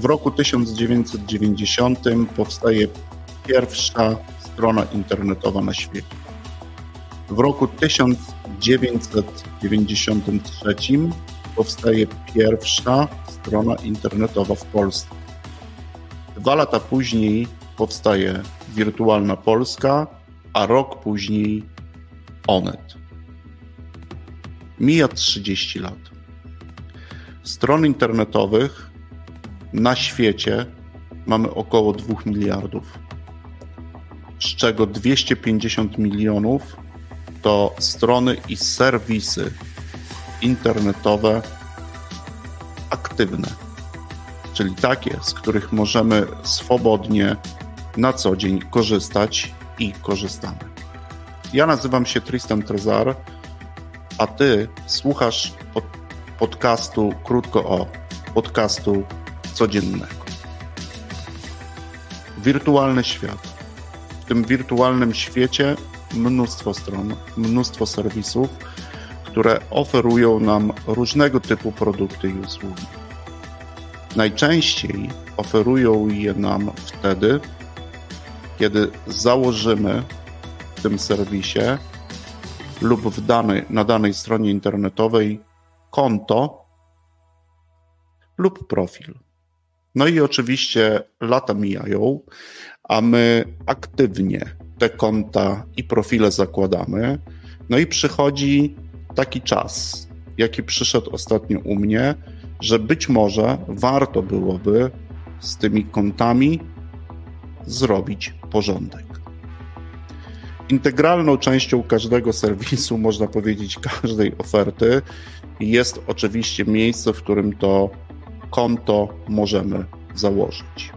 w roku 1990 powstaje pierwsza strona internetowa na świecie. W roku 1993 powstaje pierwsza strona internetowa w Polsce. Dwa lata później powstaje Wirtualna Polska, a rok później Onet. Mija 30 lat. Stron internetowych na świecie mamy około 2 miliardów, z czego 250 milionów to strony i serwisy internetowe aktywne, czyli takie, z których możemy swobodnie na co dzień korzystać i korzystamy. Ja nazywam się Tristan Trezar, a ty słuchasz pod podcastu krótko o podcastu codziennego. Wirtualny świat. W tym wirtualnym świecie mnóstwo stron, mnóstwo serwisów, które oferują nam różnego typu produkty i usługi. Najczęściej oferują je nam wtedy, kiedy założymy w tym serwisie lub w danej, na danej stronie internetowej konto lub profil. No i oczywiście lata mijają, a my aktywnie te konta i profile zakładamy. No i przychodzi taki czas, jaki przyszedł ostatnio u mnie, że być może warto byłoby z tymi kontami zrobić porządek. Integralną częścią każdego serwisu, można powiedzieć, każdej oferty jest oczywiście miejsce, w którym to konto możemy założyć.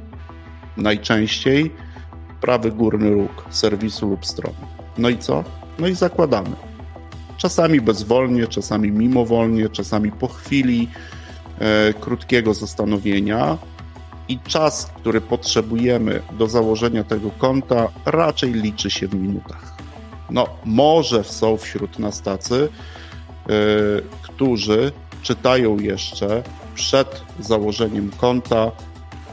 Najczęściej prawy górny róg serwisu lub strony. No i co? No i zakładamy. Czasami bezwolnie, czasami mimowolnie, czasami po chwili e, krótkiego zastanowienia. I czas, który potrzebujemy do założenia tego konta, raczej liczy się w minutach. No, może są wśród nas tacy, e, którzy czytają jeszcze przed założeniem konta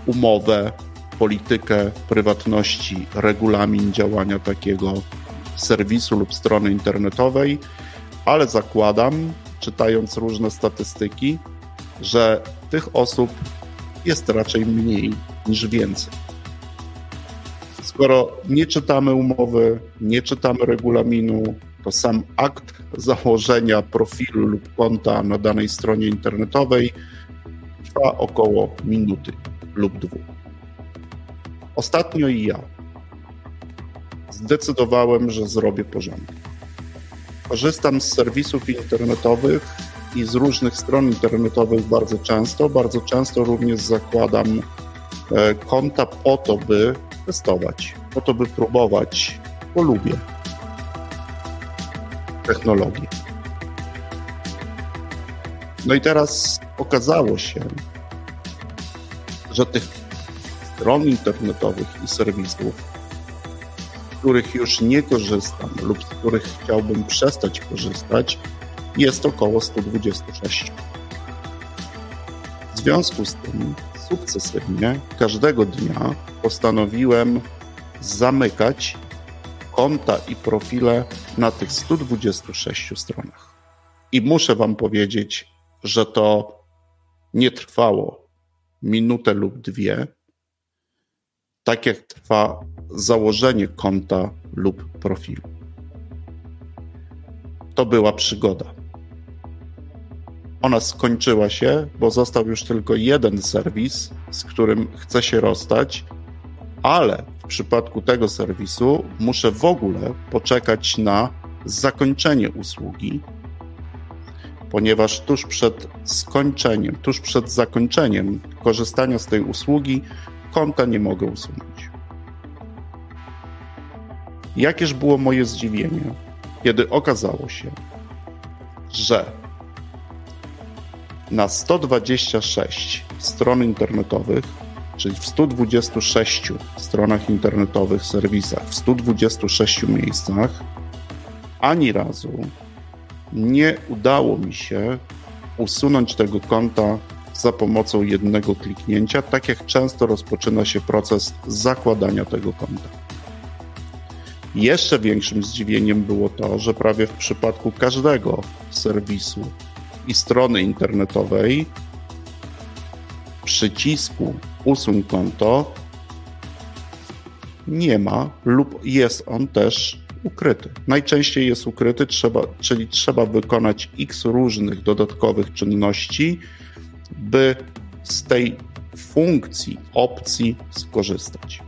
umowę politykę prywatności, regulamin działania takiego serwisu lub strony internetowej, ale zakładam, czytając różne statystyki, że tych osób jest raczej mniej niż więcej. Skoro nie czytamy umowy, nie czytamy regulaminu, to sam akt założenia profilu lub konta na danej stronie internetowej trwa około minuty lub dwóch. Ostatnio i ja zdecydowałem, że zrobię porządek. Korzystam z serwisów internetowych i z różnych stron internetowych bardzo często. Bardzo często również zakładam e, konta po to, by testować, po to, by próbować, bo lubię technologię. No i teraz okazało się, że tych stron internetowych i serwisów, z których już nie korzystam lub z których chciałbym przestać korzystać, jest około 126. W związku z tym sukcesywnie każdego dnia postanowiłem zamykać konta i profile na tych 126 stronach. I muszę Wam powiedzieć, że to nie trwało minutę lub dwie, tak jak trwa założenie konta lub profilu. To była przygoda. Ona skończyła się, bo został już tylko jeden serwis, z którym chcę się rozstać, ale w przypadku tego serwisu muszę w ogóle poczekać na zakończenie usługi, ponieważ tuż przed skończeniem, tuż przed zakończeniem korzystania z tej usługi konta nie mogę usunąć. Jakież było moje zdziwienie, kiedy okazało się, że na 126 stron internetowych, czyli w 126 stronach internetowych, serwisach, w 126 miejscach, ani razu nie udało mi się usunąć tego konta za pomocą jednego kliknięcia, tak jak często rozpoczyna się proces zakładania tego konta. Jeszcze większym zdziwieniem było to, że prawie w przypadku każdego serwisu i strony internetowej przycisku usuń konto nie ma lub jest on też ukryty. Najczęściej jest ukryty, trzeba, czyli trzeba wykonać x różnych dodatkowych czynności, by z tej funkcji, opcji skorzystać.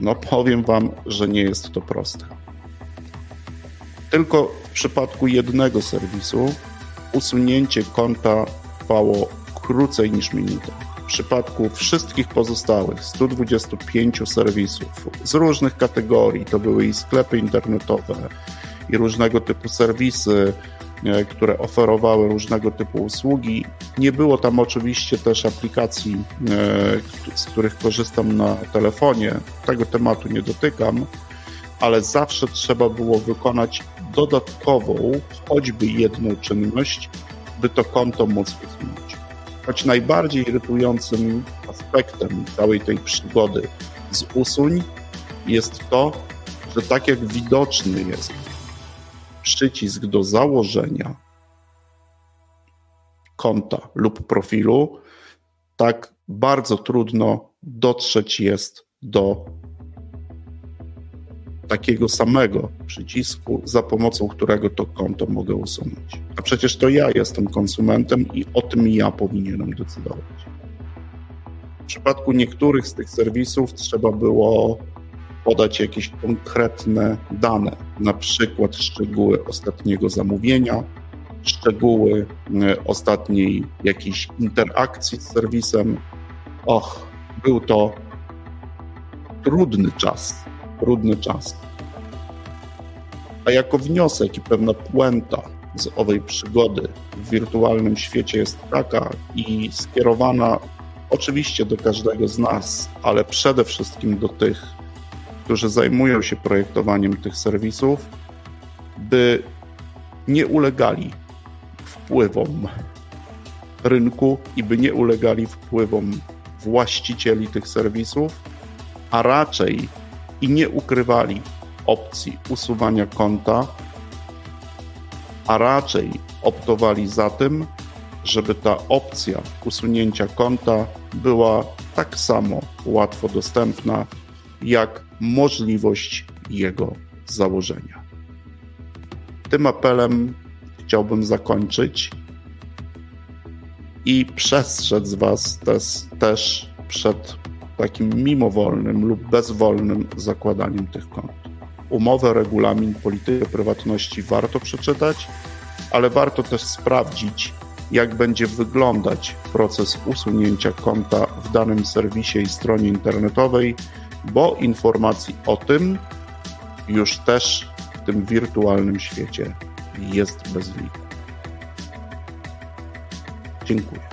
No powiem Wam, że nie jest to proste. Tylko w przypadku jednego serwisu usunięcie konta trwało krócej niż minutę. Przypadku wszystkich pozostałych 125 serwisów z różnych kategorii, to były i sklepy internetowe, i różnego typu serwisy, e, które oferowały różnego typu usługi. Nie było tam oczywiście też aplikacji, e, z których korzystam na telefonie. Tego tematu nie dotykam, ale zawsze trzeba było wykonać dodatkową, choćby jedną czynność, by to konto móc usunąć. Choć najbardziej irytującym aspektem całej tej przygody z usuń jest to, że tak jak widoczny jest przycisk do założenia konta lub profilu, tak bardzo trudno dotrzeć jest do takiego samego przycisku, za pomocą którego to konto mogę usunąć. A przecież to ja jestem konsumentem i o tym ja powinienem decydować. W przypadku niektórych z tych serwisów trzeba było podać jakieś konkretne dane, na przykład szczegóły ostatniego zamówienia, szczegóły e, ostatniej jakiejś interakcji z serwisem. Och, był to trudny czas, trudny czas. A jako wniosek i pewna puenta z owej przygody w wirtualnym świecie jest taka i skierowana oczywiście do każdego z nas, ale przede wszystkim do tych, którzy zajmują się projektowaniem tych serwisów, by nie ulegali wpływom rynku i by nie ulegali wpływom właścicieli tych serwisów, a raczej i nie ukrywali opcji usuwania konta, a raczej optowali za tym, żeby ta opcja usunięcia konta była tak samo łatwo dostępna jak możliwość jego założenia. Tym apelem chciałbym zakończyć i przestrzec Was też, też przed takim mimowolnym lub bezwolnym zakładaniem tych kont. Umowę, regulamin, politykę prywatności warto przeczytać, ale warto też sprawdzić, jak będzie wyglądać proces usunięcia konta w danym serwisie i stronie internetowej, bo informacji o tym już też w tym wirtualnym świecie jest bez liku. Dziękuję.